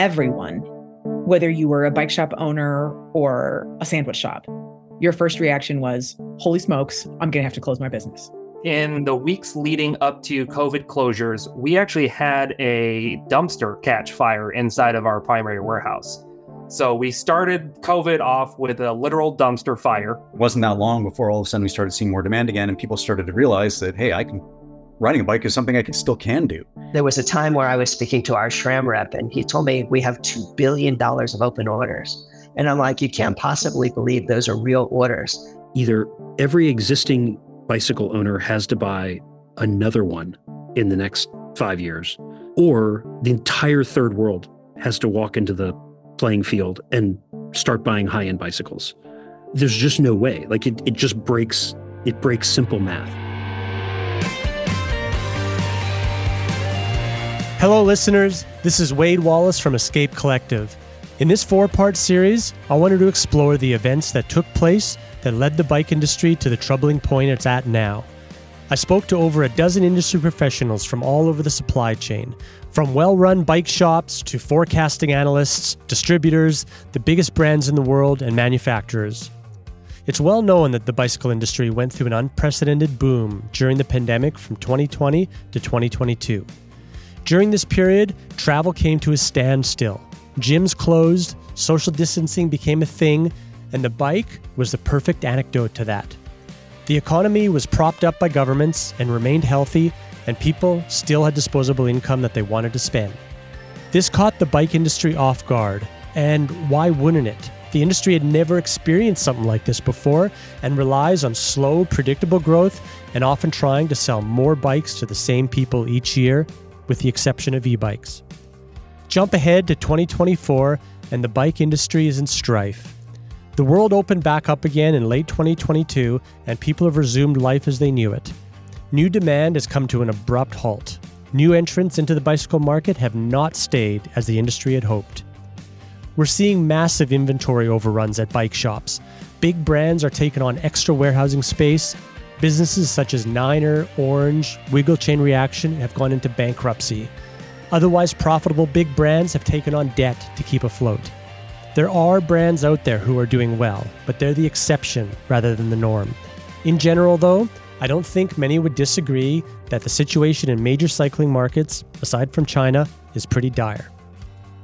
everyone, whether you were a bike shop owner or a sandwich shop, your first reaction was, Holy smokes, I'm going to have to close my business. In the weeks leading up to COVID closures, we actually had a dumpster catch fire inside of our primary warehouse. So we started COVID off with a literal dumpster fire. It wasn't that long before all of a sudden we started seeing more demand again, and people started to realize that, hey, I can riding a bike is something I can, still can do. There was a time where I was speaking to our SRAM rep, and he told me we have $2 billion of open orders. And I'm like, you can't possibly believe those are real orders. Either every existing bicycle owner has to buy another one in the next five years, or the entire third world has to walk into the playing field and start buying high end bicycles. There's just no way. Like it, it just breaks, it breaks simple math. Hello, listeners. This is Wade Wallace from Escape Collective. In this four part series, I wanted to explore the events that took place that led the bike industry to the troubling point it's at now. I spoke to over a dozen industry professionals from all over the supply chain, from well run bike shops to forecasting analysts, distributors, the biggest brands in the world, and manufacturers. It's well known that the bicycle industry went through an unprecedented boom during the pandemic from 2020 to 2022. During this period, travel came to a standstill. Gyms closed, social distancing became a thing, and the bike was the perfect anecdote to that. The economy was propped up by governments and remained healthy, and people still had disposable income that they wanted to spend. This caught the bike industry off guard, and why wouldn't it? The industry had never experienced something like this before and relies on slow, predictable growth and often trying to sell more bikes to the same people each year with the exception of e bikes. Jump ahead to 2024, and the bike industry is in strife. The world opened back up again in late 2022, and people have resumed life as they knew it. New demand has come to an abrupt halt. New entrants into the bicycle market have not stayed as the industry had hoped. We're seeing massive inventory overruns at bike shops. Big brands are taking on extra warehousing space, Businesses such as Niner, Orange, Wiggle Chain Reaction have gone into bankruptcy. Otherwise profitable big brands have taken on debt to keep afloat. There are brands out there who are doing well, but they're the exception rather than the norm. In general, though, I don't think many would disagree that the situation in major cycling markets, aside from China, is pretty dire.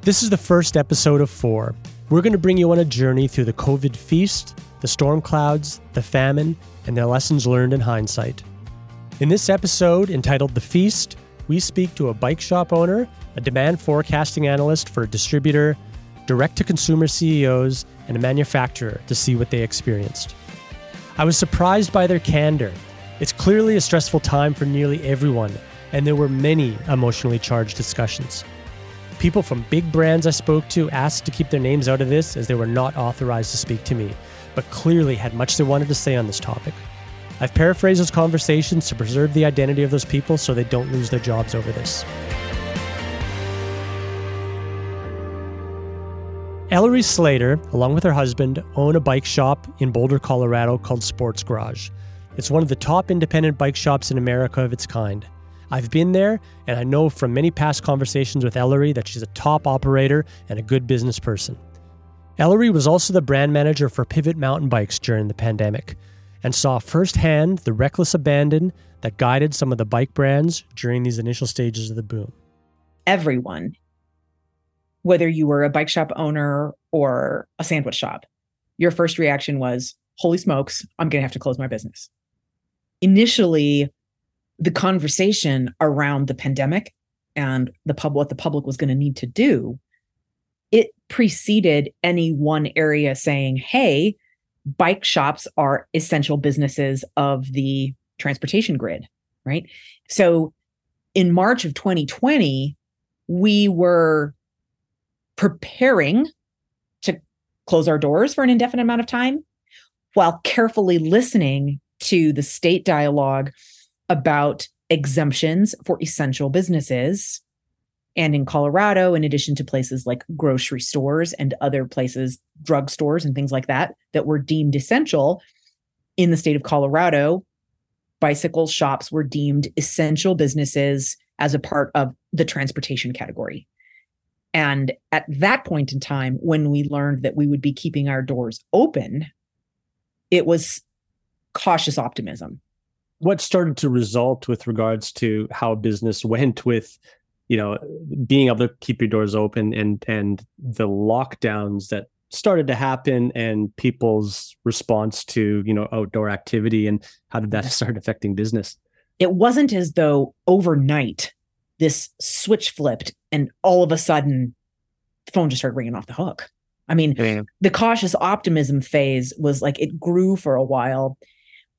This is the first episode of four. We're going to bring you on a journey through the COVID feast, the storm clouds, the famine, and their lessons learned in hindsight. In this episode, entitled The Feast, we speak to a bike shop owner, a demand forecasting analyst for a distributor, direct to consumer CEOs, and a manufacturer to see what they experienced. I was surprised by their candor. It's clearly a stressful time for nearly everyone, and there were many emotionally charged discussions. People from big brands I spoke to asked to keep their names out of this as they were not authorized to speak to me, but clearly had much they wanted to say on this topic. I've paraphrased those conversations to preserve the identity of those people so they don't lose their jobs over this. Ellery Slater, along with her husband, own a bike shop in Boulder, Colorado called Sports Garage. It's one of the top independent bike shops in America of its kind. I've been there, and I know from many past conversations with Ellery that she's a top operator and a good business person. Ellery was also the brand manager for Pivot Mountain Bikes during the pandemic and saw firsthand the reckless abandon that guided some of the bike brands during these initial stages of the boom. Everyone, whether you were a bike shop owner or a sandwich shop, your first reaction was, Holy smokes, I'm going to have to close my business. Initially, the conversation around the pandemic and the pub what the public was going to need to do it preceded any one area saying, hey, bike shops are essential businesses of the transportation grid, right? So in March of 2020, we were preparing to close our doors for an indefinite amount of time while carefully listening to the state dialogue about exemptions for essential businesses and in Colorado, in addition to places like grocery stores and other places, drugstores and things like that, that were deemed essential in the state of Colorado, bicycle shops were deemed essential businesses as a part of the transportation category. And at that point in time, when we learned that we would be keeping our doors open, it was cautious optimism. What started to result with regards to how business went with, you know, being able to keep your doors open and and the lockdowns that started to happen and people's response to, you know, outdoor activity and how did that start affecting business? It wasn't as though overnight this switch flipped and all of a sudden the phone just started ringing off the hook. I mean, Yeah. the cautious optimism phase was like it grew for a while.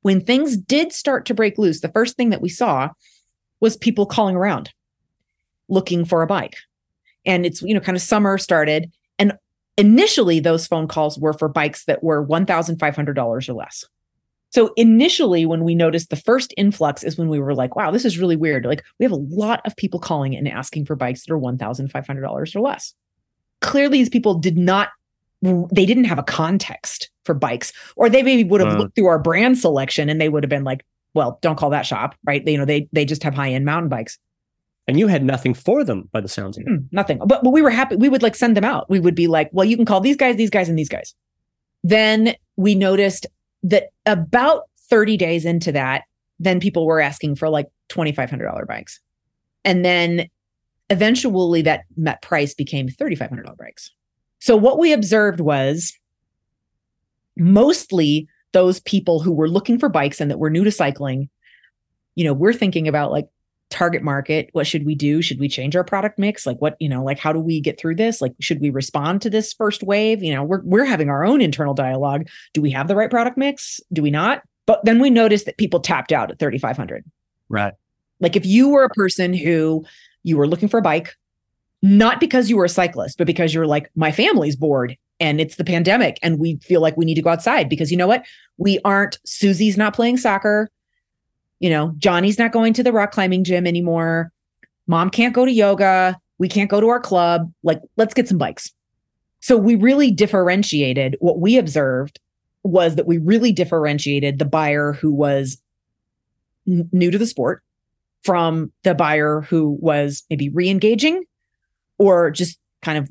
When things did start to break loose, the first thing that we saw was people calling around looking for a bike. And it's, you know, kind of summer started. And initially, those phone calls were for bikes that were $1,500 or less. So initially, when we noticed the first influx is when we were like, wow, this is really weird. Like, we have a lot of people calling and asking for bikes that are $1,500 or less. Clearly, these people did not they didn't have a context for bikes or they maybe would have Wow. looked through our brand selection and they would have been like well don't call that shop right they, you know they they just have high end mountain bikes And you had nothing for them by the sounds of it. Mm, nothing. But, but we were happy. We would like send them out. We would be like well you can call these guys these guys and these guys. Then we noticed that about 30 days into that then people were asking for like $2500 bikes. And then eventually that met price became $3500 bikes. So what we observed was mostly those people who were looking for bikes and that were new to cycling you know we're thinking about like target market what should we do? Should we change our product mix? Like what you know like how do we get through this? Like should we respond to this first wave? You know we're we're having our own internal dialogue. Do we have the right product mix? Do we not? But then we noticed that people tapped out at 3500 Right. like if you were a person who you were looking for a bike, not because you were a cyclist, but because you're like, my family's bored and it's the pandemic and we feel like we need to go outside because you know what? We aren't, Susie's not playing soccer. You know, Johnny's not going to the rock climbing gym anymore. Mom can't go to yoga. We can't go to our club. Like, let's get some bikes. So we really differentiated what we observed was that we really differentiated the buyer who was n- new to the sport from the buyer who was maybe re-engaging or just kind of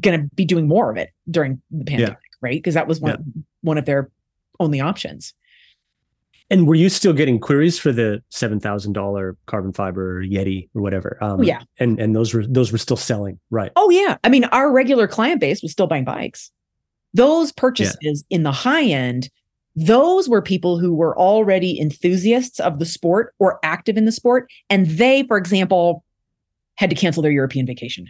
going to be doing more of it during the pandemic, right? Because that was one one of their only options. And were you still getting queries for the seven thousand dollar carbon fiber Yeti or whatever? Um, Oh, yeah. and and those were those were still selling, right? Oh yeah, I mean our regular client base was still buying bikes. Those purchases in the high end, those were people who were already enthusiasts of the sport or active in the sport, and they, for example, had to cancel their European vacation.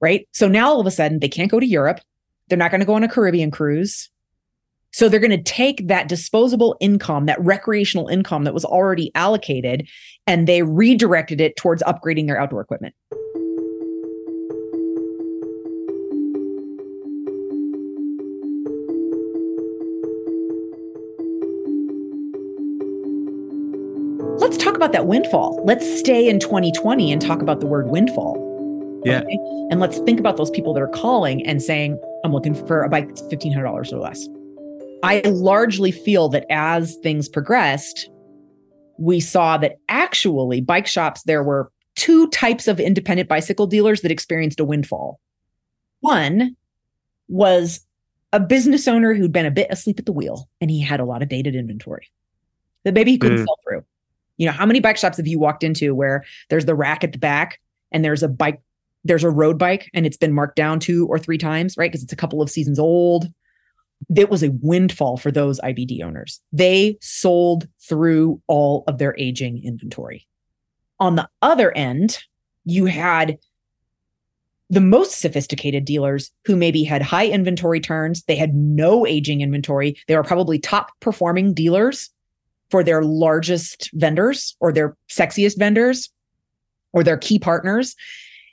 Right. So now all of a sudden they can't go to Europe. They're not going to go on a Caribbean cruise. So they're going to take that disposable income, that recreational income that was already allocated, and they redirected it towards upgrading their outdoor equipment. Let's talk about that windfall. Let's stay in 2020 and talk about the word windfall. Yeah. Okay? And let's think about those people that are calling and saying, I'm looking for a bike that's $1,500 or less. I largely feel that as things progressed, we saw that actually bike shops, there were two types of independent bicycle dealers that experienced a windfall. One was a business owner who'd been a bit asleep at the wheel and he had a lot of dated inventory that maybe he couldn't Mm. sell through. You know, how many bike shops have you walked into where there's the rack at the back and there's a bike, there's a road bike and it's been marked down two or three times, right? Because it's a couple of seasons old. It was a windfall for those IBD owners. They sold through all of their aging inventory. On the other end, you had the most sophisticated dealers who maybe had high inventory turns. They had no aging inventory. They were probably top performing dealers for their largest vendors or their sexiest vendors or their key partners.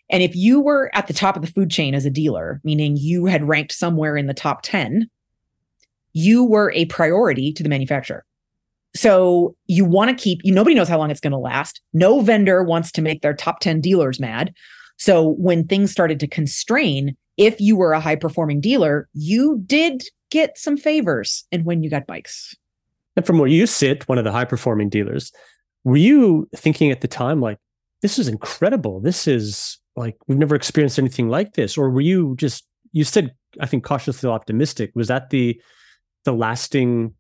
And if you were at the top of the food chain as a dealer, meaning you had ranked somewhere in the top 10, you were a priority to the manufacturer. So you want to keep, you nobody knows how long it's going to last. No vendor wants to make their top 10 dealers mad. So when things started to constrain, if you were a high performing dealer, you did get some favors and when you got bikes. And from where you sit, one of the high performing dealers, were you thinking at the time like, this is incredible. This is like we've never experienced anything like this or were you just you said i think cautiously optimistic was that the the lasting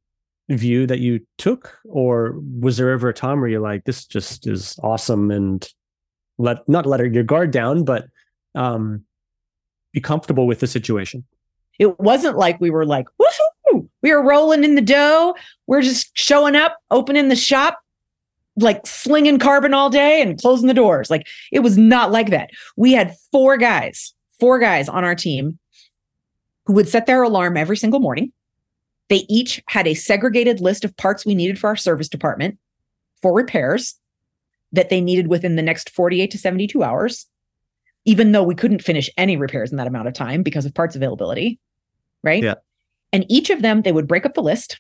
view that you took? Or was there ever a time where you're like this just is awesome and let not let your guard down but um be comfortable with the situation? It wasn't like we were like woohoo! We were rolling in the dough. We're just showing up opening the shop like slinging carbon all day and closing the doors. Like it was not like that. We had four guys four guys on our team who would set their alarm every single morning they each had a segregated list of parts we needed for our service department for repairs that they needed within the next 48 to 72 hours, even though we couldn't finish any repairs in that amount of time because of parts availability. Right. Yeah. And each of them, they would break up the list.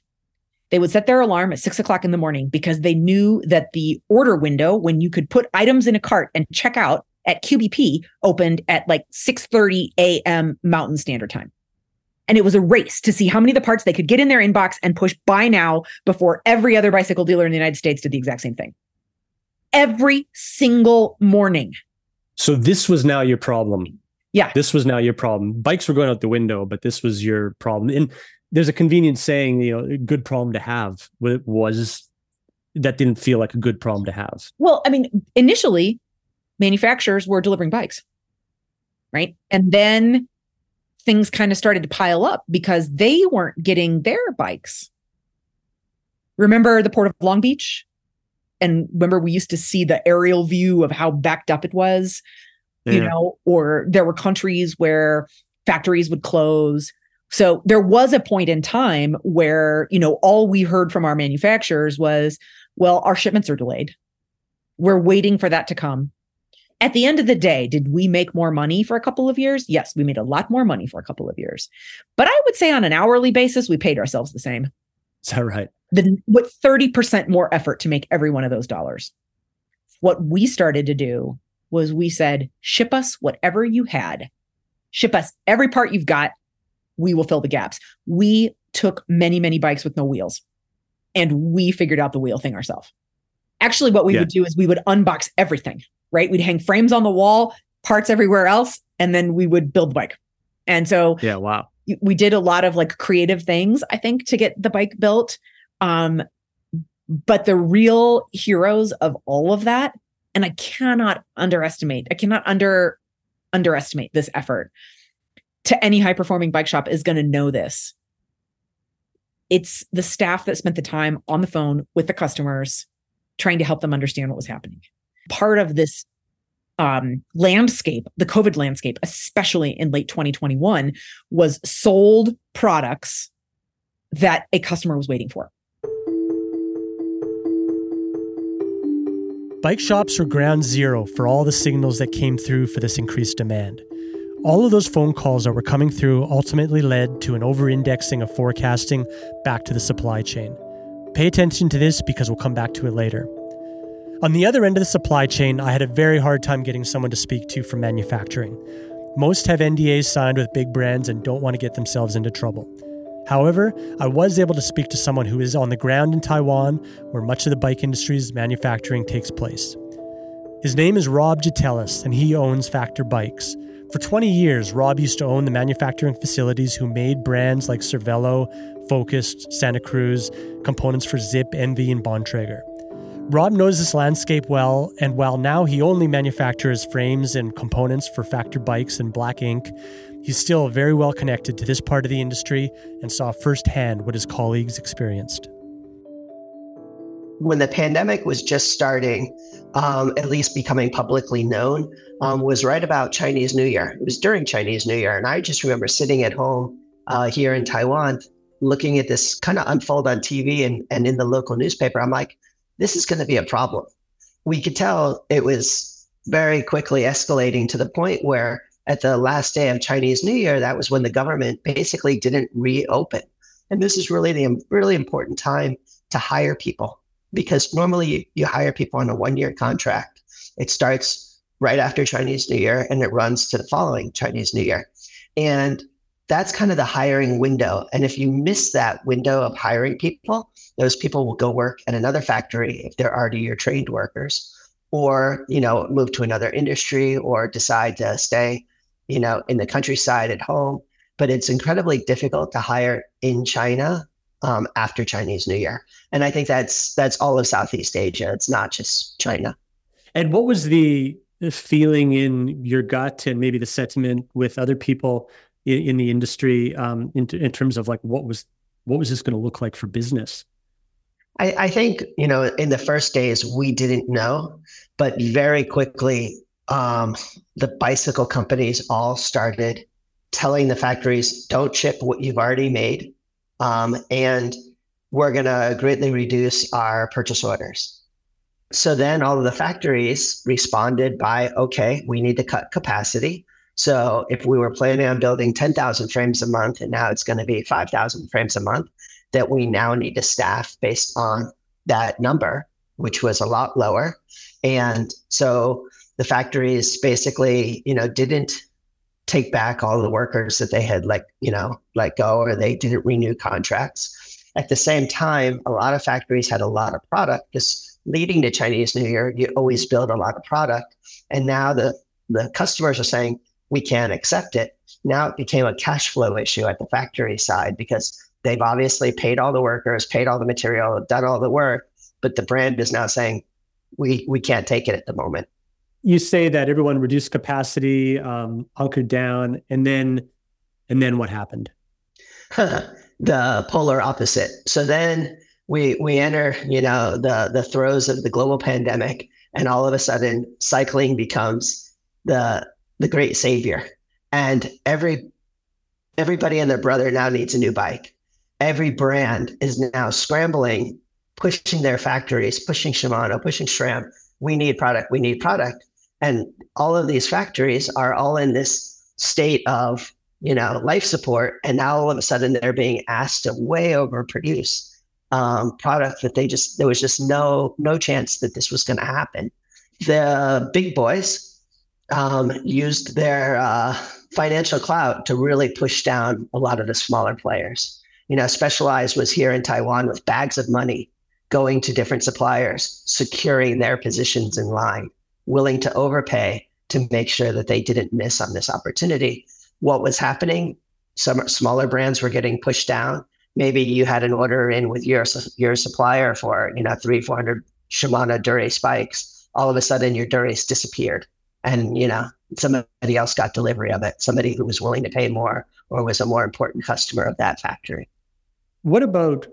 They would set their alarm at six o'clock in the morning because they knew that the order window when you could put items in a cart and check out at QBP opened at like 6 30 a.m. Mountain Standard Time. And it was a race to see how many of the parts they could get in their inbox and push buy now before every other bicycle dealer in the United States did the exact same thing. Every single morning. So this was now your problem. Yeah. This was now your problem. Bikes were going out the window, but this was your problem. And there's a convenient saying, you know, a good problem to have was that didn't feel like a good problem to have. Well, I mean, initially manufacturers were delivering bikes. Right. And then things kind of started to pile up because they weren't getting their bikes. Remember the port of Long Beach? And remember, we used to see the aerial view of how backed up it was, yeah. you know, or there were countries where factories would close. So there was a point in time where, you know, all we heard from our manufacturers was, well, our shipments are delayed. We're waiting for that to come at the end of the day, did we make more money for a couple of years? Yes, we made a lot more money for a couple of years. But I would say on an hourly basis, we paid ourselves the same. Is that right? The, with 30% more effort to make every one of those dollars. What we started to do was we said, ship us whatever you had, ship us every part you've got. We will fill the gaps. We took many, many bikes with no wheels and we figured out the wheel thing ourselves. Actually, what we yeah. would do is we would unbox everything right? We'd hang frames on the wall, parts everywhere else, and then we would build the bike. And so, yeah, wow. We did a lot of like creative things, I think, to get the bike built. Um, but the real heroes of all of that, and I cannot underestimate, I cannot under underestimate this effort to any high performing bike shop is going to know this. It's the staff that spent the time on the phone with the customers trying to help them understand what was happening part of this um, landscape, the COVID landscape, especially in late 2021, was sold products that a customer was waiting for. Bike shops were ground zero for all the signals that came through for this increased demand. All of those phone calls that were coming through ultimately led to an over indexing of forecasting back to the supply chain. Pay attention to this because we'll come back to it later. On the other end of the supply chain, I had a very hard time getting someone to speak to from manufacturing. Most have NDAs signed with big brands and don't want to get themselves into trouble. However, I was able to speak to someone who is on the ground in Taiwan, where much of the bike industry's manufacturing takes place. His name is Rob Gitelis, and he owns Factor Bikes. For 20 years, Rob used to own the manufacturing facilities who made brands like Cervelo, Focus, Santa Cruz, components for Zipp, ENVE, and Bontrager. Rob knows this landscape well, and while now he only manufactures frames and components for Factor bikes and Black Inc, he's still very well connected to this part of the industry and saw firsthand what his colleagues experienced. When the pandemic was just starting, um, at least becoming publicly known, um, was right about Chinese New Year. It was during Chinese New Year. And I just remember sitting at home uh, here in Taiwan, looking at this kind of unfold on TV and, and in the local newspaper. I'm like, this is going to be a problem. We could tell it was very quickly escalating to the point where at the last day of Chinese New Year, that was when the government basically didn't reopen. And this is really the really important time to hire people because normally you hire people on a one year contract. It starts right after Chinese New Year and it runs to the following Chinese New Year. And that's kind of the hiring window. And if you miss that window of hiring people, those people will go work at another factory if they're already your trained workers, or you know move to another industry or decide to stay you know in the countryside at home. But it's incredibly difficult to hire in china um, after chinese new year. And i think that's that's all of southeast asia. It's not just china. And what was the feeling in your gut and maybe the sentiment with other people in, in the industry um, in, in terms of like what was what was this going to look like for business I, I think, you know, in the first days, we didn't know, but very quickly, um, the bicycle companies all started telling the factories, don't ship what you've already made. Um, and we're going to greatly reduce our purchase orders. So then all of the factories responded by, okay, we need to cut capacity. So if we were planning on building 10,000 frames a month and now it's going to be 5,000 frames a month, that we now need to staff based on that number, which was a lot lower. And so the factories basically, you know, didn't take back all the workers that they had like, you know, let go or they didn't renew contracts. At the same time, a lot of factories had a lot of product because leading to Chinese New Year, you always build a lot of product. And now the, the customers are saying, we can't accept it. Now it became a cash flow issue at the factory side because They've obviously paid all the workers, paid all the material, done all the work, but the brand is now saying we we can't take it at the moment. You say that everyone reduced capacity, um, hunkered down, and then and then what happened? the polar opposite. So then we we enter, you know, the the throes of the global pandemic, and all of a sudden, cycling becomes the the great savior, and every everybody and their brother now needs a new bike every brand is now scrambling, pushing their factories, pushing Shimano, pushing SRAM. We need product. We need product. And all of these factories are all in this state of, you know, life support. And now all of a sudden they're being asked to way overproduce um, product that they just, there was just no, no chance that this was going to happen. The big boys um, used their uh, financial clout to really push down a lot of the smaller players you know, Specialized was here in Taiwan with bags of money going to different suppliers, securing their positions in line, willing to overpay to make sure that they didn't miss on this opportunity. What was happening? Some smaller brands were getting pushed down. Maybe you had an order in with your your supplier for you know three four hundred Shimano Dura-Ace bikes. All of a sudden, your Dura-Ace disappeared, and you know somebody else got delivery of it. Somebody who was willing to pay more or was a more important customer of that factory. What about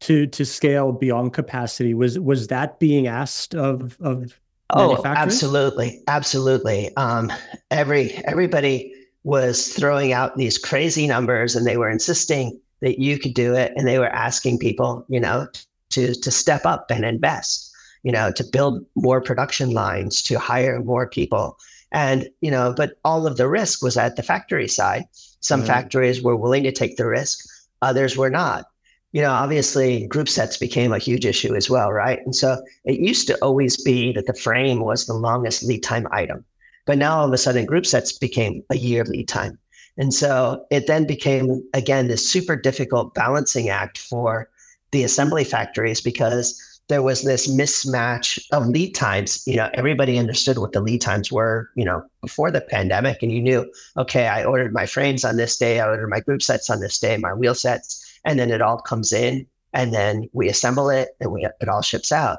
to to scale beyond capacity? Was was that being asked of of Oh, absolutely, absolutely. Um, every everybody was throwing out these crazy numbers, and they were insisting that you could do it, and they were asking people, you know, to to step up and invest, you know, to build more production lines, to hire more people, and you know, but all of the risk was at the factory side. Some mm-hmm. factories were willing to take the risk others were not. You know, obviously, group sets became a huge issue as well, right? And so it used to always be that the frame was the longest lead time item. But now all of a sudden, group sets became a year lead time. And so it then became, again, this super difficult balancing act for the assembly factories because there was this mismatch of lead times. You know, everybody understood what the lead times were, you know, before the pandemic. And you knew, okay, I ordered my frames on this day, I ordered my group sets on this day, my wheel sets, and then it all comes in and then we assemble it and we, it all ships out.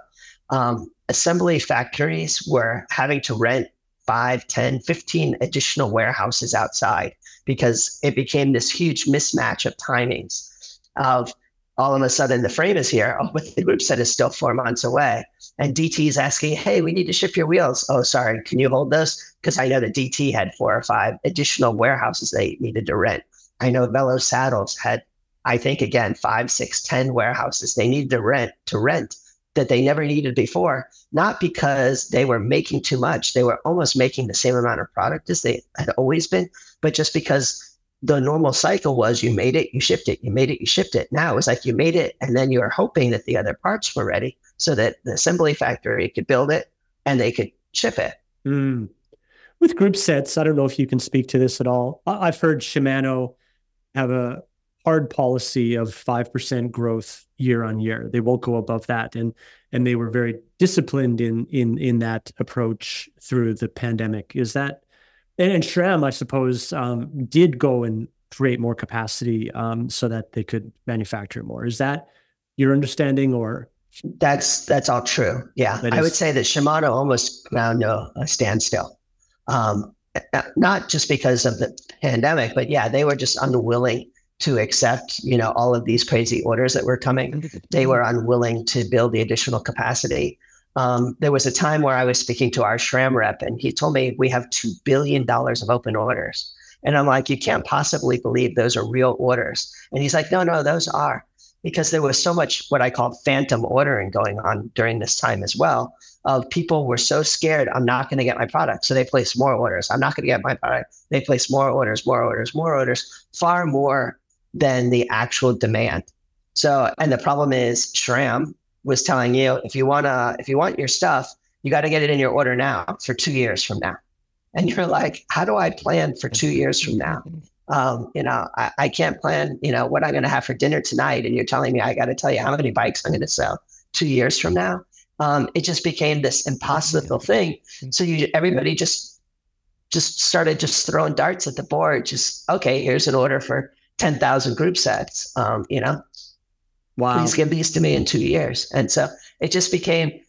Um, assembly factories were having to rent 5, 10, 15 additional warehouses outside because it became this huge mismatch of timings of all of a sudden the frame is here. Oh, but the group set is still four months away. And DT is asking, hey, we need to ship your wheels. Oh, sorry, can you hold this? Because I know that DT had four or five additional warehouses they needed to rent. I know Velo Saddles had, I think, again, five, six, ten warehouses they needed to rent to rent that they never needed before, not because they were making too much. They were almost making the same amount of product as they had always been, but just because the normal cycle was you made it, you shipped it, you made it, you shipped it. Now it's like you made it and then you were hoping that the other parts were ready so that the assembly factory could build it and they could ship it. Mm. With group sets, I don't know if you can speak to this at all. I've heard Shimano have a hard policy of 5% growth year on year. They won't go above that. And and they were very disciplined in in in that approach through the pandemic. Is that and, and SRAM, I suppose, um, did go and create more capacity um, so that they could manufacture more. Is that your understanding or that's that's all true. Yeah, I would say that Shimano almost ground to a standstill. Um, not just because of the pandemic, but yeah, they were just unwilling to accept, you know, all of these crazy orders that were coming. They were unwilling to build the additional capacity. Um, there was a time where I was speaking to our SRAM rep, and he told me we have two billion dollars of open orders, and I'm like, you can't possibly believe those are real orders. And he's like, no, no, those are because there was so much what I call phantom ordering going on during this time as well. Of people were so scared, I'm not going to get my product, so they place more orders. I'm not going to get my product. They place more orders, more orders, more orders, far more than the actual demand. So, and the problem is, SRAM was telling you if you wanna, if you want your stuff, you got to get it in your order now for two years from now. And you're like, how do I plan for two years from now? um, you know, I, I, can't plan, you know, what I'm going to have for dinner tonight. And you're telling me I got to tell you how many bikes I'm going to sell two years from now. Um, it just became this impossible thing. So you, everybody just, just started just throwing darts at the board. Just okay, here's an order for ten thousand group sets. Um, you know, wow. Please give these to me in two years. And so it just became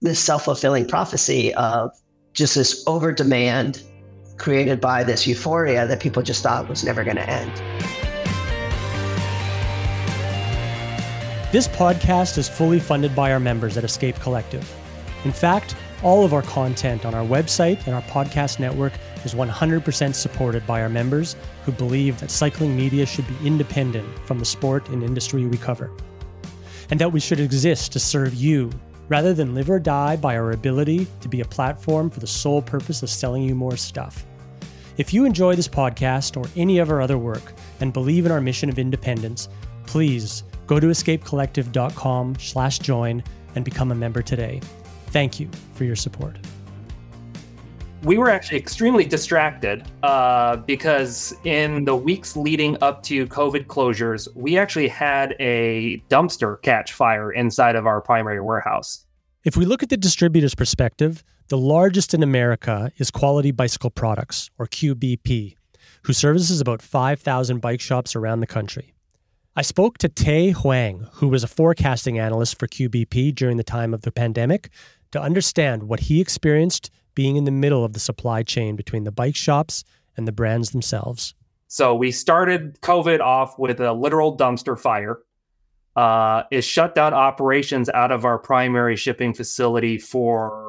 this self fulfilling prophecy of just this over demand created by this euphoria that people just thought was never going to end. This podcast is fully funded by our members at Escape Collective. In fact, all of our content on our website and our podcast network is 100% supported by our members who believe that cycling media should be independent from the sport and industry we cover. And that we should exist to serve you rather than live or die by our ability to be a platform for the sole purpose of selling you more stuff. If you enjoy this podcast or any of our other work and believe in our mission of independence, please go to escapecollective.com slash join and become a member today. Thank you for your support. We were actually extremely distracted uh, because in the weeks leading up to COVID closures, we actually had a dumpster catch fire inside of our primary warehouse. If we look at the distributor's perspective, the largest in America is Quality Bicycle Products, or QBP, who services about 5,000 bike shops around the country. I spoke to Tay Huang, who was a forecasting analyst for QBP during the time of the pandemic, to understand what he experienced being in the middle of the supply chain between the bike shops and the brands themselves. So we started COVID off with a literal dumpster fire. Uh, it shut down operations out of our primary shipping facility for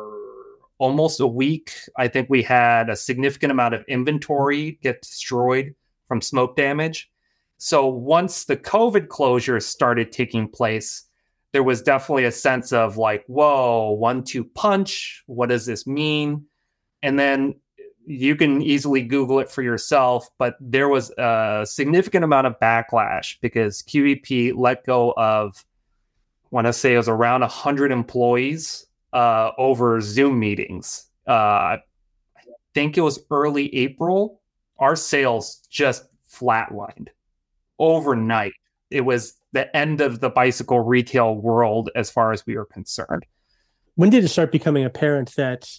almost a week. I think we had a significant amount of inventory get destroyed from smoke damage. So once the COVID closures started taking place, there was definitely a sense of like, whoa, one two punch. What does this mean? And then you can easily Google it for yourself, but there was a significant amount of backlash because QBP let go of, I want to say it was around 100 employees uh, over Zoom meetings. Uh, I think it was early April. Our sales just flatlined overnight. It was the end of the bicycle retail world as far as we are concerned. When did it start becoming apparent that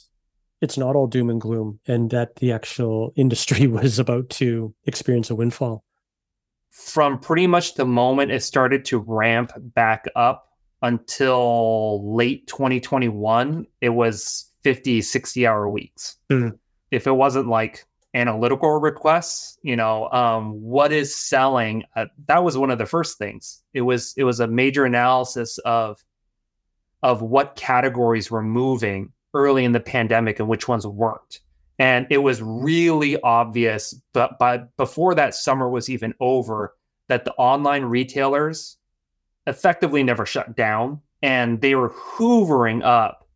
it's not all doom and gloom and that the actual industry was about to experience a windfall? From pretty much the moment it started to ramp back up until late 2021, it was 50, 60 hour weeks. Mm. If it wasn't like analytical requests, you know, um, what is selling? Uh, that was one of the first things. It was it was a major analysis of of what categories were moving early in the pandemic and which ones weren't. And it was really obvious, but but before that summer was even over, that the online retailers effectively never shut down, and they were hoovering up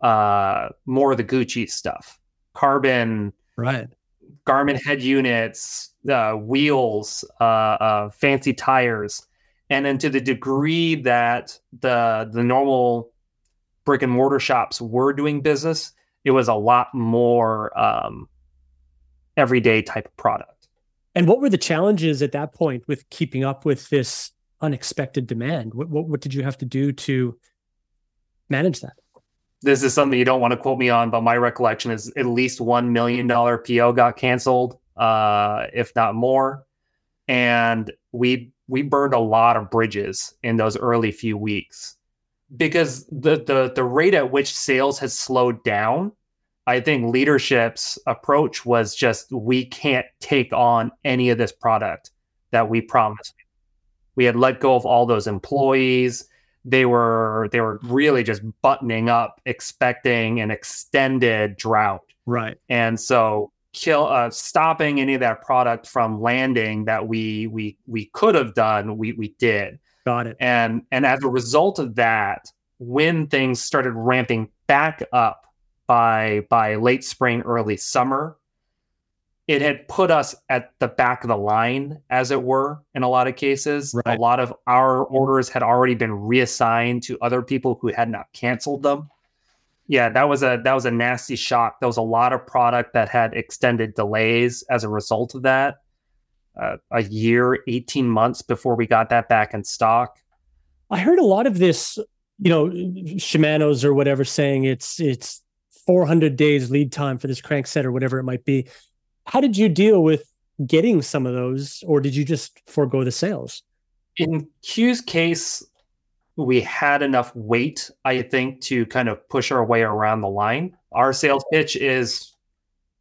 uh, more of the Gucci stuff, carbon, right, Garmin head units, uh, wheels, uh, fancy tires, and then to the degree that the the normal brick and mortar shops were doing business, it was a lot more um, everyday type of product. And what were the challenges at that point with keeping up with this unexpected demand? What, what, what did you have to do to manage that? This is something you don't want to quote me on, but my recollection is at least one million dollar PO got canceled, uh, if not more. And we we burned a lot of bridges in those early few weeks because the the the rate at which sales has slowed down I think leadership's approach was just we can't take on any of this product that we promised. We had let go of all those employees. They were they were really just buttoning up, expecting an extended drought. Right. And so kill uh, stopping any of that product from landing that we we we could have done, we we did. Got it. And and as a result of that, when things started ramping back up by by late spring, early summer. It had put us at the back of the line, as it were, in a lot of cases. Right. A lot of our orders had already been reassigned to other people who had not canceled them. Yeah, that was a that was a nasty shock. There was a lot of product that had extended delays as a result of that. Uh, a year, 18 months before we got that back in stock. I heard a lot of this, you know, Shimano's or whatever saying it's it's 400 days lead time for this crankset or whatever it might be. How did you deal with getting some of those, or did you just forego the sales? In Q's case, we had enough weight, I think, to kind of push our way around the line. Our sales pitch is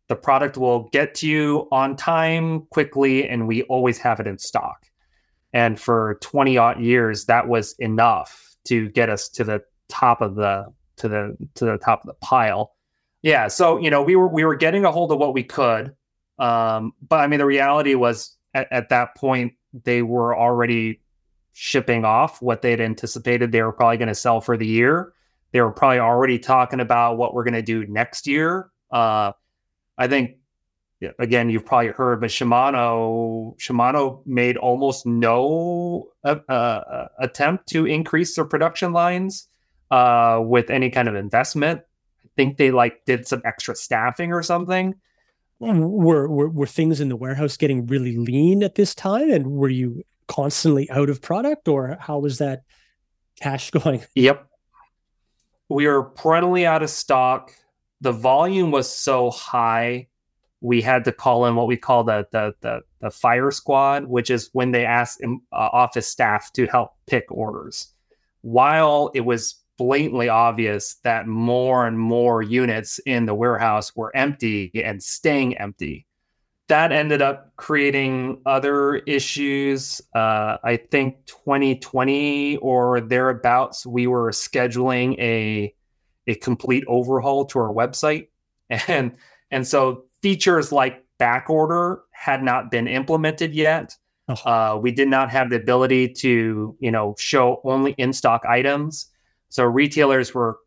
the product will get to you on time, quickly, and we always have it in stock. And for 20 odd years, that was enough to get us to the top of the to the to the top of the pile. Yeah, so you know we were we were getting a hold of what we could, um, but I mean the reality was at, at that point they were already shipping off what they'd anticipated they were probably going to sell for the year. They were probably already talking about what we're going to do next year. Uh, I think again you've probably heard, but Shimano Shimano made almost no uh, uh, attempt to increase their production lines uh, with any kind of investment. I think they like did some extra staffing or something. Were, were were things in the warehouse getting really lean at this time, and were you constantly out of product, or how was that cash going? Yep, we were perennially out of stock. The volume was so high, we had to call in what we call the the the, the fire squad, which is when they ask uh, office staff to help pick orders. While it was blatantly obvious that more and more units in the warehouse were empty and staying empty. That ended up creating other issues. Uh, I think 2020 or thereabouts, we were scheduling a a complete overhaul to our website, and and so features like back order had not been implemented yet. Oh. Uh, we did not have the ability to you know show only in stock items so retailers were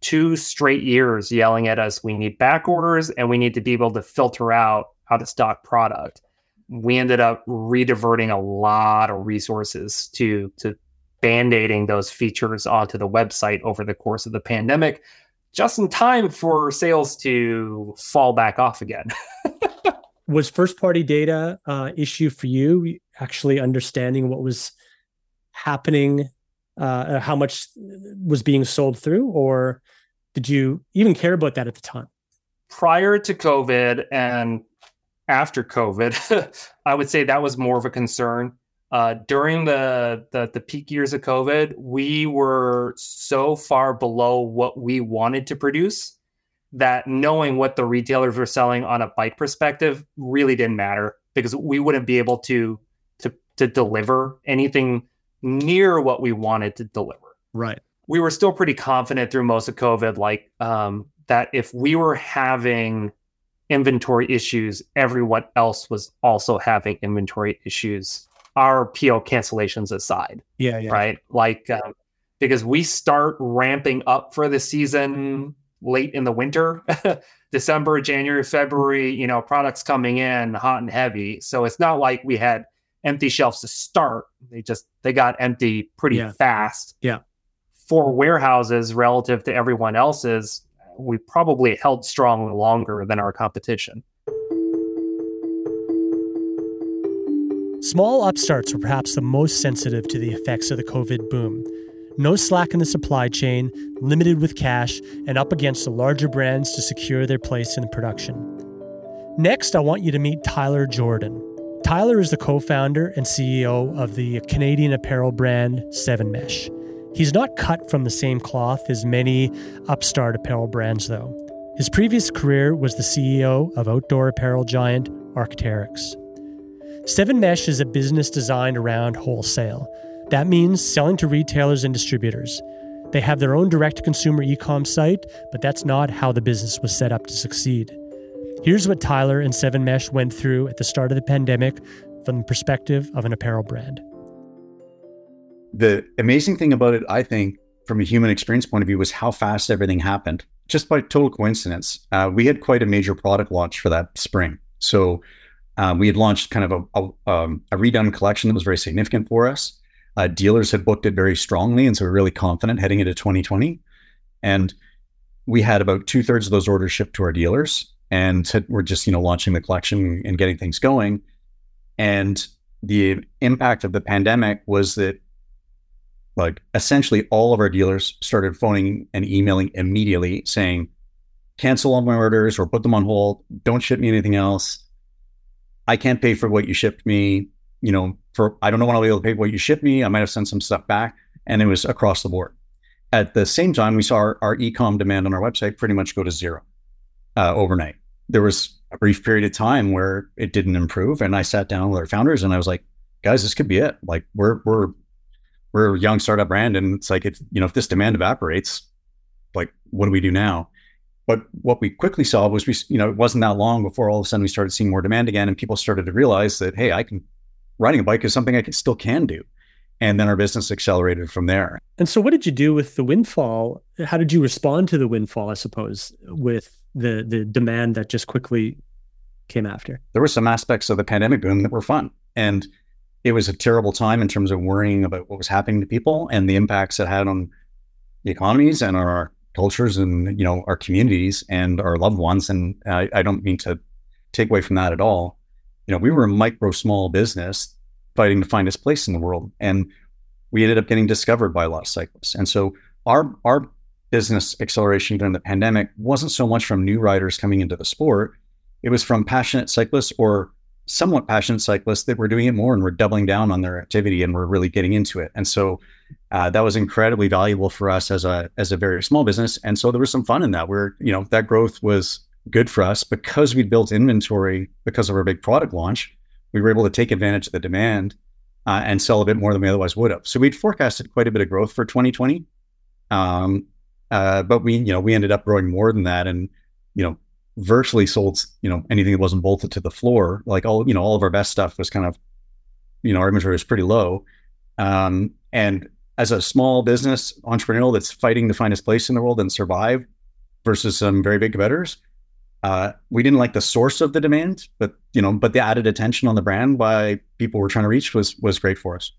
two straight years yelling at us, we need back orders and we need to be able to filter out out of stock product. We ended up rediverting a lot of resources to to band-aiding those features onto the website over the course of the pandemic, just in time for sales to fall back off again. was first party data uh, issue for you actually understanding what was happening uh, how much was being sold through, or did you even care about that at the time? Prior to COVID and after COVID, I would say that was more of a concern. Uh, during the, the, the peak years of COVID, we were so far below what we wanted to produce that knowing what the retailers were selling on a bike perspective really didn't matter because we wouldn't be able to to to deliver anything near what we wanted to deliver. Right. We were still pretty confident through most of COVID, like um, that if we were having inventory issues, everyone else was also having inventory issues. Our PO cancellations aside. Yeah. yeah. Right. Like, um, because we start ramping up for the season late in the winter, December, January, February, you know, products coming in hot and heavy. So it's not like we had empty shelves to start. They just they got empty pretty yeah. fast. Yeah. For warehouses relative to everyone else's, we probably held strong longer than our competition. Small upstarts were perhaps the most sensitive to the effects of the COVID boom. No slack in the supply chain, limited with cash, and up against the larger brands to secure their place in production. Next, I want you to meet Tyler Jordan. Tyler is the co founder and CEO of the Canadian apparel brand 7Mesh. He's not cut from the same cloth as many upstart apparel brands, though. His previous career was the CEO of outdoor apparel giant Arc'teryx. 7Mesh is a business designed around wholesale. That means selling to retailers and distributors. They have their own direct to consumer e com site, but that's not how the business was set up to succeed. Here's what Tyler and 7Mesh went through at the start of the pandemic from the perspective of an apparel brand. The amazing thing about it, I think, from a human experience point of view, was how fast everything happened. Just by total coincidence, uh, we had quite a major product launch for that spring. So um, we had launched kind of a, a, um, a, redone collection that was very significant for us. Uh, dealers had booked it very strongly, and so we are really confident heading into 2020. And we had about two thirds of those orders shipped to our dealers, and we're just you know launching the collection and getting things going. And the impact of the pandemic was that like essentially all of our dealers started phoning and emailing immediately saying cancel all my orders or put them on hold. Don't ship me anything else. I can't pay for what you shipped me. You know for i don't know when i'll be able to pay what you shipped me. I might have sent some stuff back. And it was across the board. At the same time we saw our, our e-com demand on our website pretty much go to zero uh, overnight there was a brief period of time where it didn't improve and i sat down with our founders and i was like guys this could be it. Like we're we're we're a young startup brand and it's like it's you know if this demand evaporates like what do we do now? But what we quickly saw was we you know it wasn't that long before all of a sudden we started seeing more demand again and people started to realize that hey i can riding a bike is something i can, still can do. And then our business accelerated from there. And so what did you do with the windfall? How did you respond to the windfall i suppose with the the demand that just quickly came after there were some aspects of the pandemic boom that were fun and it was a terrible time in terms of worrying about what was happening to people and the impacts it had on the economies and our cultures and you know our communities and our loved ones. And I, I don't mean to take away from that at all. You know, we were a micro small business fighting to find its place in the world, and we ended up getting discovered by a lot of cyclists. And so our our business acceleration during the pandemic wasn't so much from new riders coming into the sport; it was from passionate cyclists or somewhat passionate cyclists that were doing it more and were doubling down on their activity and were really getting into it. And so uh, that was incredibly valuable for us as a as a very small business. And so there was some fun in that. Where you know that growth was good for us because we built inventory because of our big product launch. We were able to take advantage of the demand uh, and sell a bit more than we otherwise would have. So we'd forecasted quite a bit of growth for 2020. Um, uh, but we, you know, we ended up growing more than that, and you know, virtually sold, you know, anything that wasn't bolted to the floor. Like all, you know, all of our best stuff was kind of, you know, our inventory was pretty low. Um, and as a small business entrepreneurial that's fighting find its place in the world and survive versus some very big competitors, uh, we didn't like the source of the demand, but you know, but the added attention on the brand by people we're trying to reach was was great for us.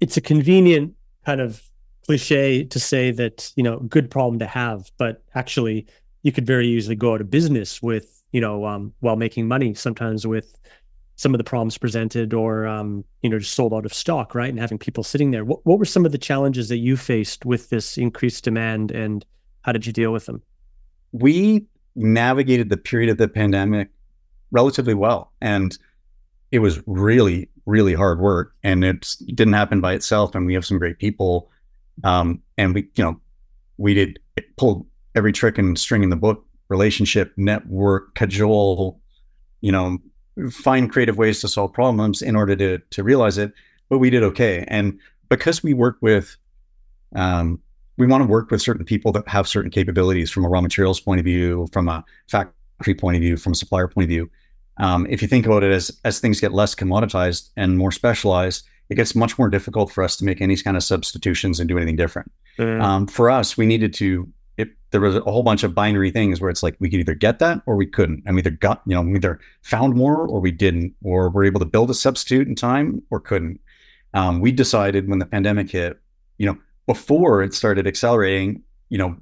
It's a convenient kind of cliche to say that you know good problem to have, but actually you could very easily go out of business with you know um, while making money sometimes with some of the problems presented or um, you know just sold out of stock right and having people sitting there. What, what were some of the challenges that you faced with this increased demand and how did you deal with them? We navigated the period of the pandemic relatively well and it was really really hard work and it didn't happen by itself and we have some great people um, and we you know we did pull every trick and string in the book relationship network cajole you know find creative ways to solve problems in order to to realize it but we did okay. And because we work with um, we want to work with certain people that have certain capabilities from a raw materials point of view from a factory point of view from a supplier point of view. Um, if you think about it as as things get less commoditized and more specialized it gets much more difficult for us to make any kind of substitutions and do anything different mm. um, for us we needed to it, there was a whole bunch of binary things where it's like we could either get that or we couldn't. And we either got, you know, we either found more or we didn't, or we're able to build a substitute in time or couldn't. Um, we decided when the pandemic hit, you know, before it started accelerating, you know,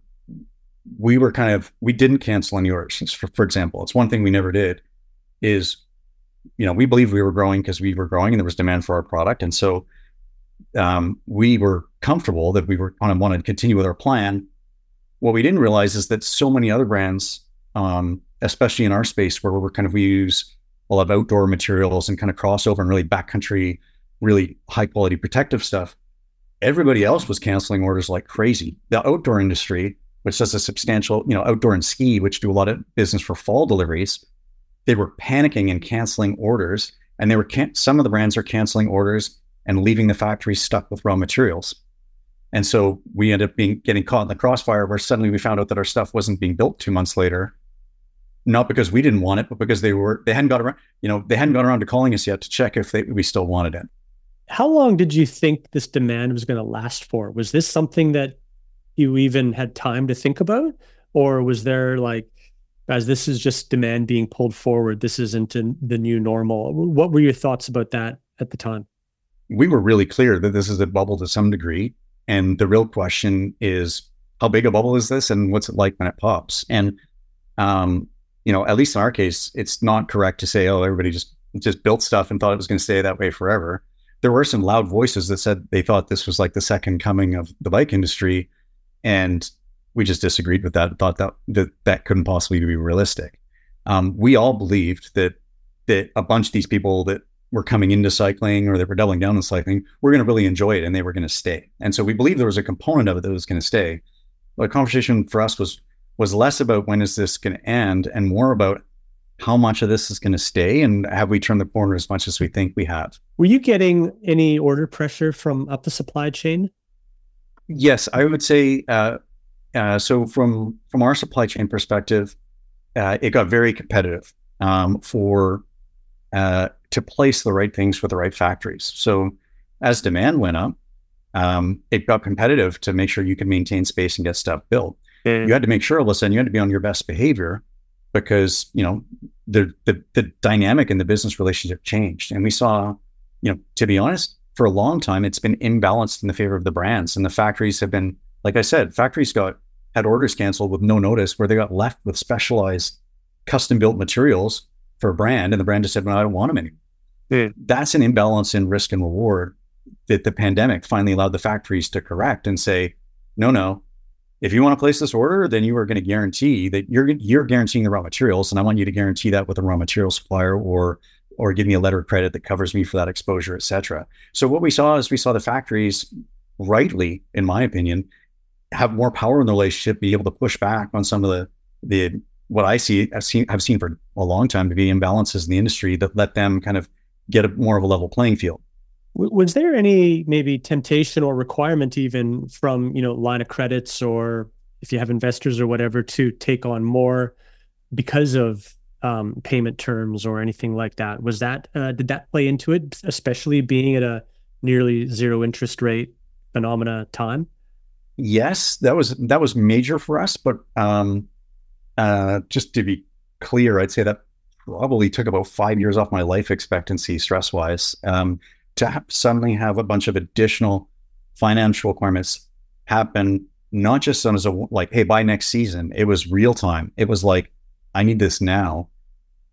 we were kind of we didn't cancel any orders. For, for example, it's one thing we never did is you know, we believed we were growing because we were growing and there was demand for our product. And so um, we were comfortable that we were kind of wanted to continue with our plan. What we didn't realize is that so many other brands, um, especially in our space where we're kind of, we use a lot of outdoor materials and kind of crossover and really backcountry, really high quality protective stuff. Everybody else was canceling orders like crazy. The outdoor industry, which does a substantial, you know, outdoor and ski, which do a lot of business for fall deliveries, they were panicking and canceling orders. And they were can- some of the brands are canceling orders and leaving the factory stuck with raw materials. And so we ended up being getting caught in the crossfire where suddenly we found out that our stuff wasn't being built two months later. Not because we didn't want it, but because they were they hadn't got around, you know, they hadn't got around to calling us yet to check if they, we still wanted it. How long did you think this demand was going to last for? Was this something that you even had time to think about? Or was there like as this is just demand being pulled forward. This isn't the new normal. What were your thoughts about that at the time? We were really clear that this is a bubble to some degree. And the real question is how big a bubble is this and what's it like when it pops? And, um, you know, at least in our case, it's not correct to say, oh, everybody just just built stuff and thought it was going to stay that way forever. There were some loud voices that said they thought this was like the second coming of the bike industry. And we just disagreed with that and thought that that, that couldn't possibly be realistic. Um, we all believed that that a bunch of these people that were coming into cycling or that were doubling down on cycling were going to really enjoy it and they were going to stay. And so we believed there was a component of it that was going to stay. But the conversation for us was was less about when is this going to end and more about how much of this is going to stay and have we turned the corner as much as we think we have. Were you getting any order pressure from up the supply chain? Yes, I would say uh, uh, so from from our supply chain perspective, uh, it got very competitive um, for uh, to place the right things for the right factories. So as demand went up, um, it got competitive to make sure you could maintain space and get stuff built. Mm. You had to make sure, all of a sudden, you had to be on your best behavior because you know the, the the dynamic in the business relationship changed, and we saw, you know, to be honest, for a long time, it's been imbalanced in the favor of the brands, and the factories have been, like I said, factories got had orders canceled with no notice where they got left with specialized custom built materials for a brand and the brand just said, well, I don't want them anymore. Mm. That's an imbalance in risk and reward that the pandemic finally allowed the factories to correct and say, no, no, if you want to place this order, then you are going to guarantee that you're you're guaranteeing the raw materials, and I want you to guarantee that with a raw material supplier, or or give me a letter of credit that covers me for that exposure, et cetera. So what we saw is we saw the factories, rightly, in my opinion, have more power in the relationship, be able to push back on some of the the what I see I've seen have seen for a long time to be imbalances in the industry that let them kind of get a more of a level playing field. Was there any maybe temptation or requirement even from you know line of credits or if you have investors or whatever to take on more because of um, payment terms or anything like that? Was that uh, did that play into it, especially being at a nearly zero interest rate phenomena time? Yes, that was that was major for us. But um, uh, just to be clear, I'd say that probably took about five years off my life expectancy, stress wise. Um, to have, suddenly have a bunch of additional financial requirements happen, not just as a like, hey, by next season. It was real time. It was like, I need this now.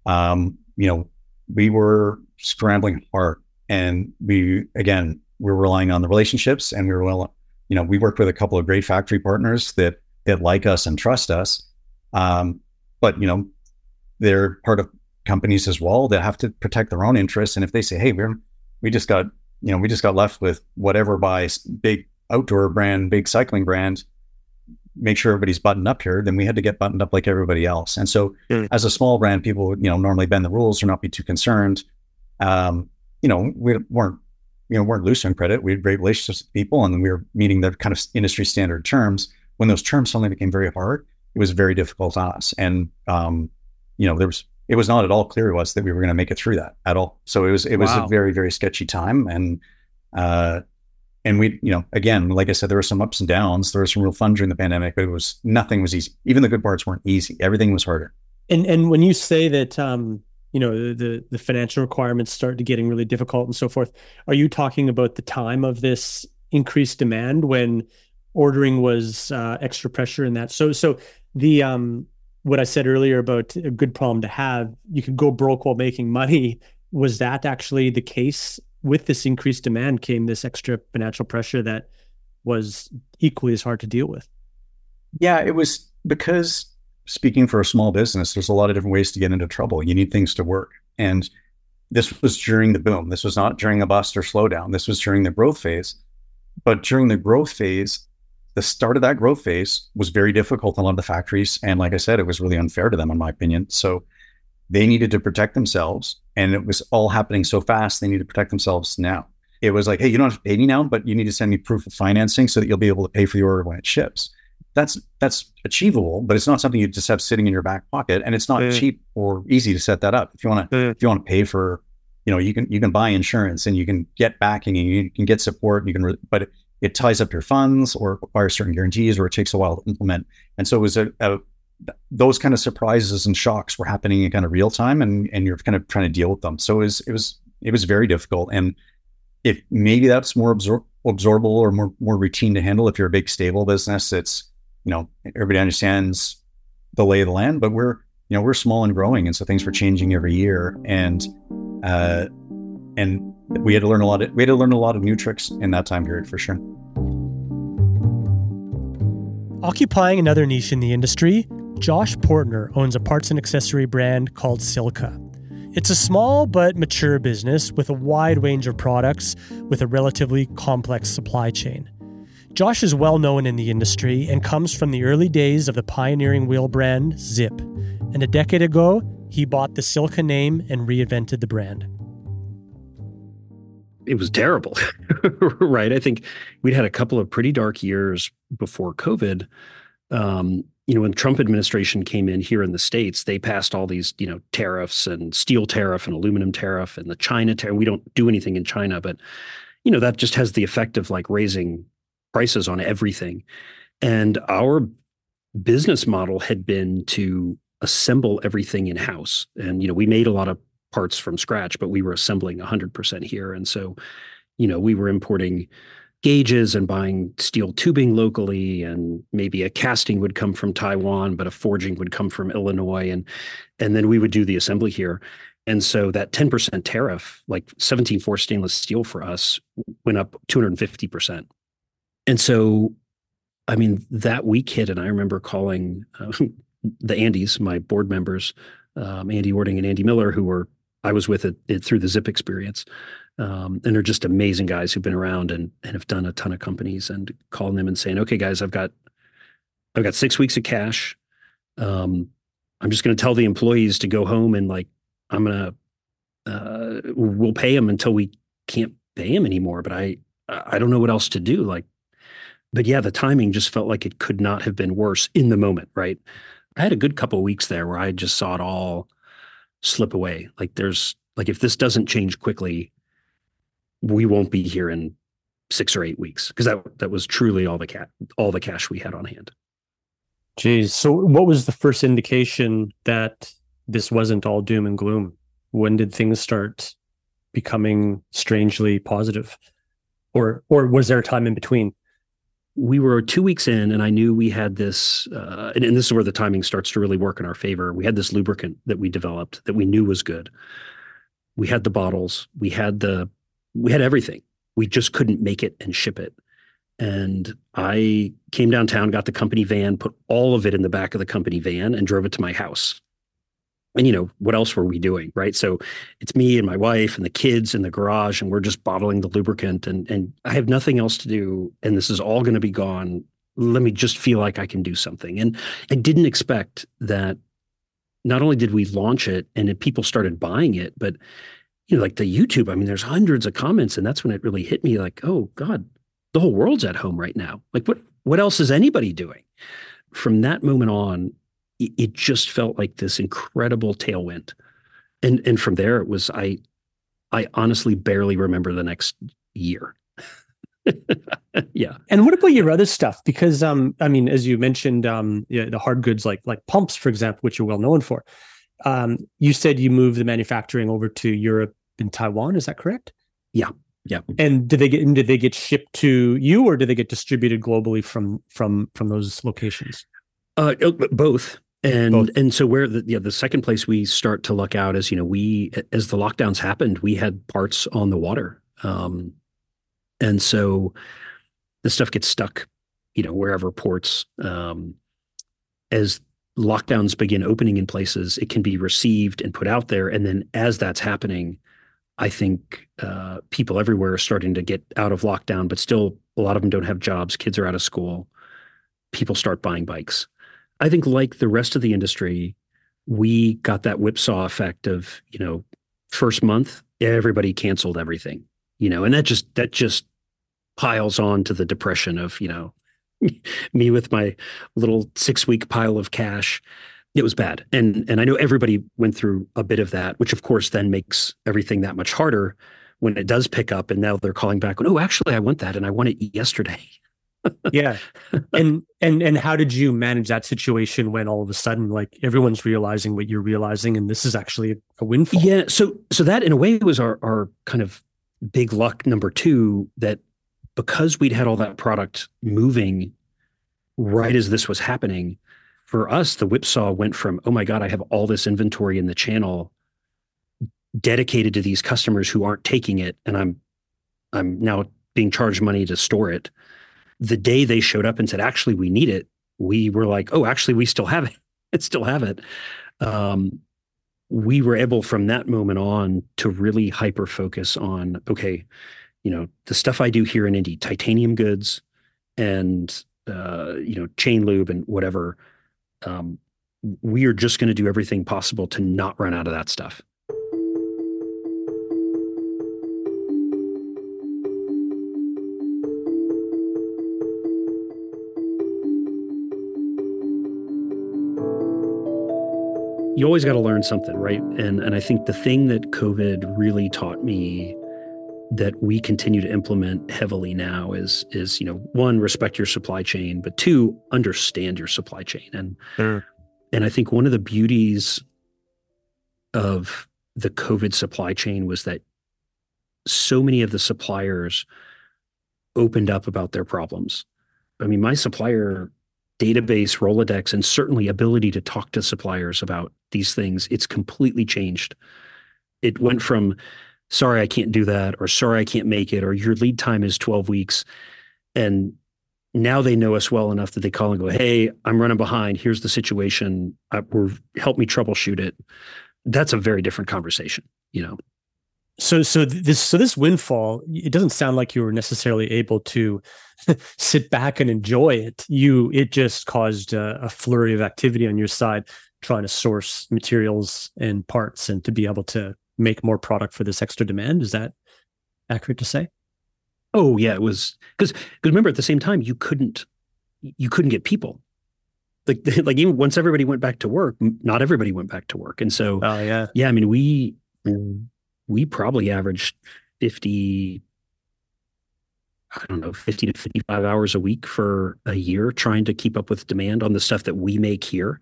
Um, you know, we were scrambling hard, and we again we were relying on the relationships, and we were you know, we work with a couple of great factory partners that that like us and trust us. Um, but you know, they're part of companies as well that have to protect their own interests. And if they say, "Hey, we're we just got you know we just got left with whatever by big outdoor brand, big cycling brand," make sure everybody's buttoned up here, then we had to get buttoned up like everybody else. And so, mm. as a small brand, people would you know normally bend the rules or not be too concerned. Um, you know, we weren't you know, weren't loose on credit. We had great relationships with people and we were meeting the kind of industry standard terms. When those terms suddenly became very hard, it was very difficult on us. And, um, you know, there was, it was not at all clear to us that we were going to make it through that at all. So it was, it was wow. a very, very sketchy time. And, uh, and we, you know, again, like I said, there were some ups and downs. There was some real fun during the pandemic, but it was nothing was easy. Even the good parts weren't easy. Everything was harder. And and when you say that, um, you know the the financial requirements start to getting really difficult and so forth. Are you talking about the time of this increased demand when ordering was uh, extra pressure in that? So so the um what i said earlier about a good problem to have you could go broke while making money. Was that actually the case with this increased demand came this extra financial pressure that was equally as hard to deal with? Yeah it was because speaking for a small business there's a lot of different ways to get into trouble you need things to work and this was during the boom this was not during a bust or slowdown this was during the growth phase but during the growth phase the start of that growth phase was very difficult in a lot of the factories. And like I said, it was really unfair to them, in my opinion. So they needed to protect themselves. And it was all happening so fast, they need to protect themselves now. It was like, hey, you don't have to pay me now, but you need to send me proof of financing so that you'll be able to pay for the order when it ships. That's that's achievable, but it's not something you just have sitting in your back pocket. And it's not mm. cheap or easy to set that up. If you want to mm. if you want to pay for, you know, you can you can buy insurance and you can get backing and you can get support. And you can, re- but it ties up your funds or requires certain guarantees or it takes a while to implement. And so it was a, a those kind of surprises and shocks were happening in kind of real time and and you're kind of trying to deal with them. So it was it was it was very difficult. And if maybe that's more absor- absorbable or more more routine to handle if you're a big stable business, it's you know, everybody understands the lay of the land, but we're you know, we're small and growing and so things were changing every year. And uh and we had to learn a lot of we had to learn a lot of new tricks in that time period for sure. Occupying another niche in the industry, Josh Poertner owns a parts and accessory brand called Silca. It's a small but mature business with a wide range of products with a relatively complex supply chain. Josh is well known in the industry and comes from the early days of the pioneering wheel brand Zipp. And a decade ago, he bought the Silca name and reinvented the brand it was terrible, right? I think we'd had a couple of pretty dark years before COVID. Um, you know, when the Trump administration came in here in the states, they passed all these, you know, tariffs and steel tariff and aluminum tariff and the China tariff. We don't do anything in China, but you know that just has the effect of like raising prices on everything. And our business model had been to assemble everything in house, and you know, we made a lot of parts from scratch, but we were assembling 100% here. And so, you know, we were importing gauges and buying steel tubing locally and maybe a casting would come from Taiwan but a forging would come from Illinois and and then we would do the assembly here and so that 10% tariff like 17.4 stainless steel for us went up 250% and so I mean that week hit and I remember calling uh, the Andys my board members um, Andy Ording and Andy Miller who were I was with it, it through the Zipp experience. Um, and they're just amazing guys who've been around and, and have done a ton of companies and calling them and saying, okay, guys, I've got, I've got six weeks of cash. Um, I'm just going to tell the employees to go home and like, I'm going to, uh, we'll pay them until we can't pay them anymore. But I, I don't know what else to do. Like, but yeah, the timing just felt like it could not have been worse in the moment. Right. I had a good couple weeks there where I just saw it all slip away. Like there's like if this doesn't change quickly, we won't be here in six or eight weeks because that that was truly all the cat all the cash we had on hand. Geez. So what was the first indication that this wasn't all doom and gloom? When did things start becoming strangely positive? Or or was there a time in between? We were two weeks in and I knew we had this, uh, and, and, this is where the timing starts to really work in our favor. We had this lubricant that we developed that we knew was good. We had the bottles, we had the, we had everything. We just couldn't make it and ship it. And I came downtown, got the company van, put all of it in the back of the company van, and drove it to my house and you know what else were we doing right? So it's me and my wife and the kids in the garage and we're just bottling the lubricant and and i have nothing else to do and this is all going to be gone. Let me just feel like i can do something. And i didn't expect that not only did we launch it and people started buying it but you know like the youtube i mean there's hundreds of comments and that's when it really hit me like oh god the whole world's at home right now. Like what what else is anybody doing? From that moment on it just felt like this incredible tailwind. And and from there it was I I honestly barely remember the next year. yeah. And what about your other stuff? Because um, I mean, as you mentioned, um, yeah, the hard goods like like pumps, for example, which you're well known for. Um, you said you moved the manufacturing over to Europe and Taiwan. Is that correct? Yeah. Yeah. And did they get did they get shipped to you or did they get distributed globally from from from those locations? Uh, oh, both And Both. and so where the yeah, the second place we start to luck out is you know we as the lockdowns happened we had parts on the water, um, and so the stuff gets stuck, you know wherever ports. Um, as lockdowns begin opening in places, it can be received and put out there, and then as that's happening, I think uh, people everywhere are starting to get out of lockdown, but still a lot of them don't have jobs. Kids are out of school. People start buying bikes. I think, like the rest of the industry, we got that whipsaw effect of you know, first month everybody canceled everything, you know, and that just that just piles on to the depression of you know, me with my little six week pile of cash. It was bad, and and I know everybody went through a bit of that, which of course then makes everything that much harder when it does pick up. And now they're calling back. Oh, actually, I want that, and I want it yesterday. Yeah and and and how did you manage that situation when all of a sudden like everyone's realizing what you're realizing and this is actually a windfall Yeah. So so that in a way was our our kind of big luck number two that because we'd had all that product moving right as this was happening, for us, the whipsaw went from, oh my God, I have all this inventory in the channel dedicated to these customers who aren't taking it, and I'm I'm now being charged money to store it. The day they showed up and said, actually, we need it, we were like, oh, actually, we still have it. it still have it. Um, we were able from that moment on to really hyper focus on okay you know the stuff i do here in indy titanium goods and uh, you know chain lube and whatever um, we are just going to do everything possible to not run out of that stuff you always got to learn something, right? And and I think the thing that COVID really taught me that we continue to implement heavily now is is you know one respect your supply chain, but two understand your supply chain. And Sure. and I think one of the beauties of the COVID supply chain was that so many of the suppliers opened up about their problems. I mean, my supplier database, Rolodex, and certainly ability to talk to suppliers about these things, it's completely changed. It went from, sorry, I can't do that, or sorry, I can't make it, or your lead time is 12 weeks. And now they know us well enough that they call and go, hey, I'm running behind. Here's the situation. I, we're, help me troubleshoot it. That's a very different conversation, you know? So so this so this windfall it doesn't sound like you were necessarily able to sit back and enjoy it. You it just caused a, a flurry of activity on your side trying to source materials and parts and to be able to make more product for this extra demand. Is that accurate to say? Oh yeah, it was because because remember at the same time you couldn't you couldn't get people. Like like even once everybody went back to work, not everybody went back to work, and so oh yeah. yeah, I mean we we probably averaged fifty. I don't know, 50 to 55 hours a week for a year trying to keep up with demand on the stuff that we make here.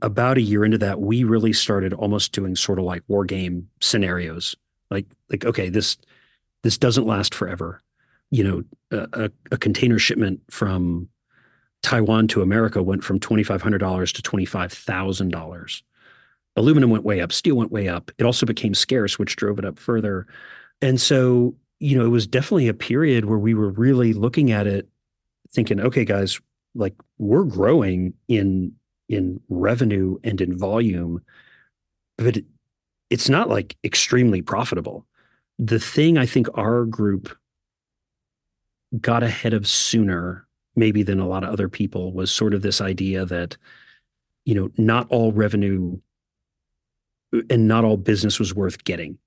About a year into that, we really started almost doing sort of like war game scenarios. Like, like, okay, this this doesn't last forever. You know, a, a, container shipment from Taiwan to America went from twenty five hundred dollars to twenty five thousand dollars. Aluminum went way up, steel went way up. It also became scarce, which drove it up further. And so, you know, it was definitely a period where we were really looking at it, thinking, okay, guys, like we're growing in in revenue and in volume, but it, it's not like extremely profitable. The thing I think our group got ahead of sooner, maybe than a lot of other people, was sort of this idea that, you know, not all revenue and not all business was worth getting.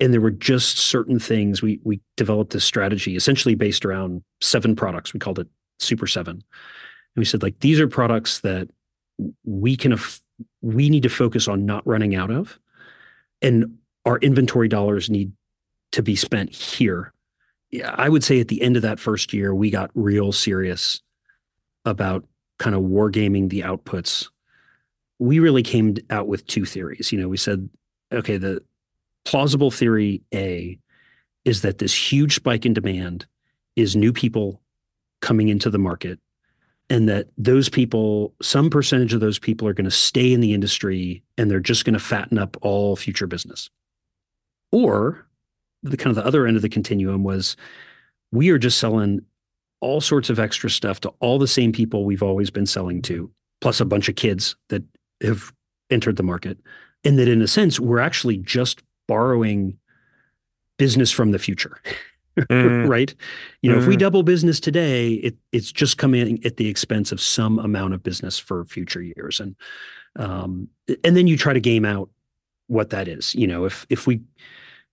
And there were just certain things we we developed this strategy essentially based around seven products. We called it Super Seven. And we said like these are products that we can we need to focus on not running out of, and our inventory dollars need to be spent here. Yeah, I would say at the end of that first year, we got real serious about kind of wargaming the outputs. We really came out with two theories. You know, we said, okay, the plausible theory A is that this huge spike in demand is new people coming into the market and that those people, some percentage of those people are going to stay in the industry and they're just going to fatten up all future business. Or the kind of the other end of the continuum was we are just selling all sorts of extra stuff to all the same people we've always been selling to, plus a bunch of kids that have entered the market. And that in a sense, we're actually just borrowing business from the future. Mm. right? You know, mm. if we mm. double business today, it it's just coming at the expense of some amount of business for future years. And um, and then you try to game out what that is. You know, if if we,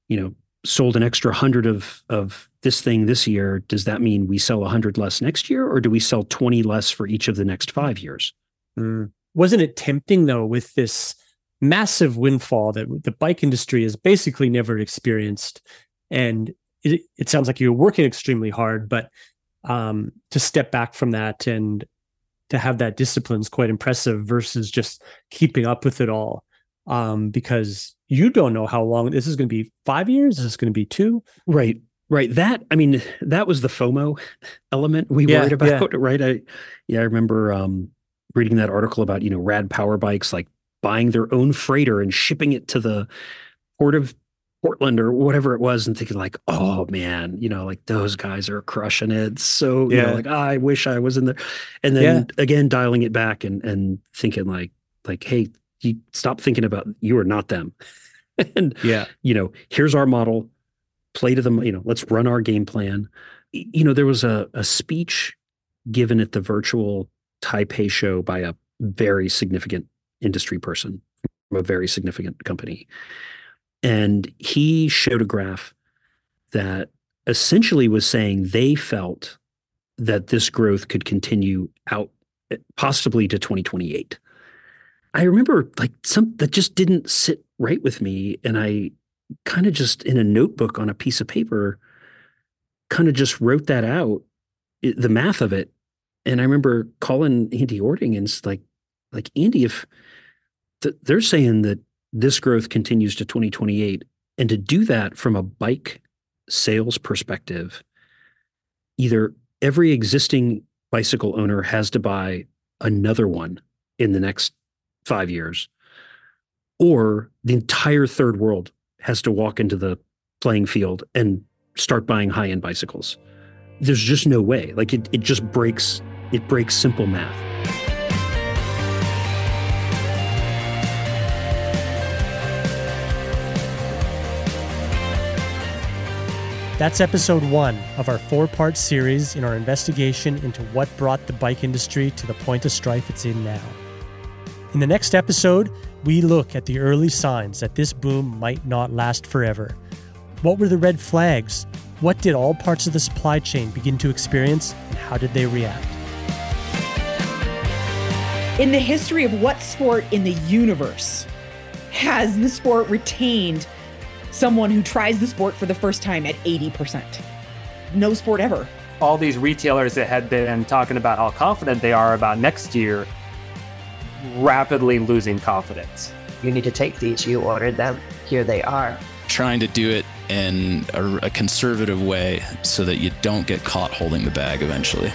you know, sold an extra hundred of of this thing this year, does that mean we sell a hundred less next year, or do we sell twenty less for each of the next five years? Mm. Wasn't it tempting though with this massive windfall that the bike industry has basically never experienced, and it, it sounds like you're working extremely hard, but um, to step back from that and to have that discipline is quite impressive versus just keeping up with it all um, because you don't know how long this is going to be five years? Is this going to be two? Right. Right. That i mean that was the fomo element we yeah, worried about yeah. right? I yeah i remember um, reading that article about you know rad power bikes like buying their own freighter and shipping it to the port of Portland or whatever it was and thinking like, oh man, you know, like those guys are crushing it. So, yeah. you know, like oh, I wish I was in there. And then yeah. again, dialing it back and and thinking like, like, hey, you stop thinking about you are not them. and yeah, you know, here's our model, play to them, you know, let's run our game plan. You know, there was a, a speech given at the virtual Taipei show by a very significant industry person from a very significant company. And he showed a graph that essentially was saying they felt that this growth could continue out possibly to 2028. I remember like some that just didn't sit right with me. And I kind of just in a notebook on a piece of paper, kind of just wrote that out, the math of it. And I remember calling Andy Ording and it's like, like Andy, if th- they're saying that this growth continues to 2028. And to do that from a bike sales perspective, either every existing bicycle owner has to buy another one in the next five years, or the entire third world has to walk into the playing field and start buying high end bicycles. There's just no way. Like it, it just breaks, it breaks simple math. That's episode one of our four part series in our investigation into what brought the bike industry to the point of strife it's in now. In the next episode, we look at the early signs that this boom might not last forever. What were the red flags? What did all parts of the supply chain begin to experience, and how did they react? In the history of what sport in the universe has the sport retained someone who tries the sport for the first time at 80%. No sport ever. All these retailers that had been talking about how confident they are about next year rapidly losing confidence. You need to take these. You ordered them. Here they are. Trying to do it in a, a conservative way so that you don't get caught holding the bag eventually.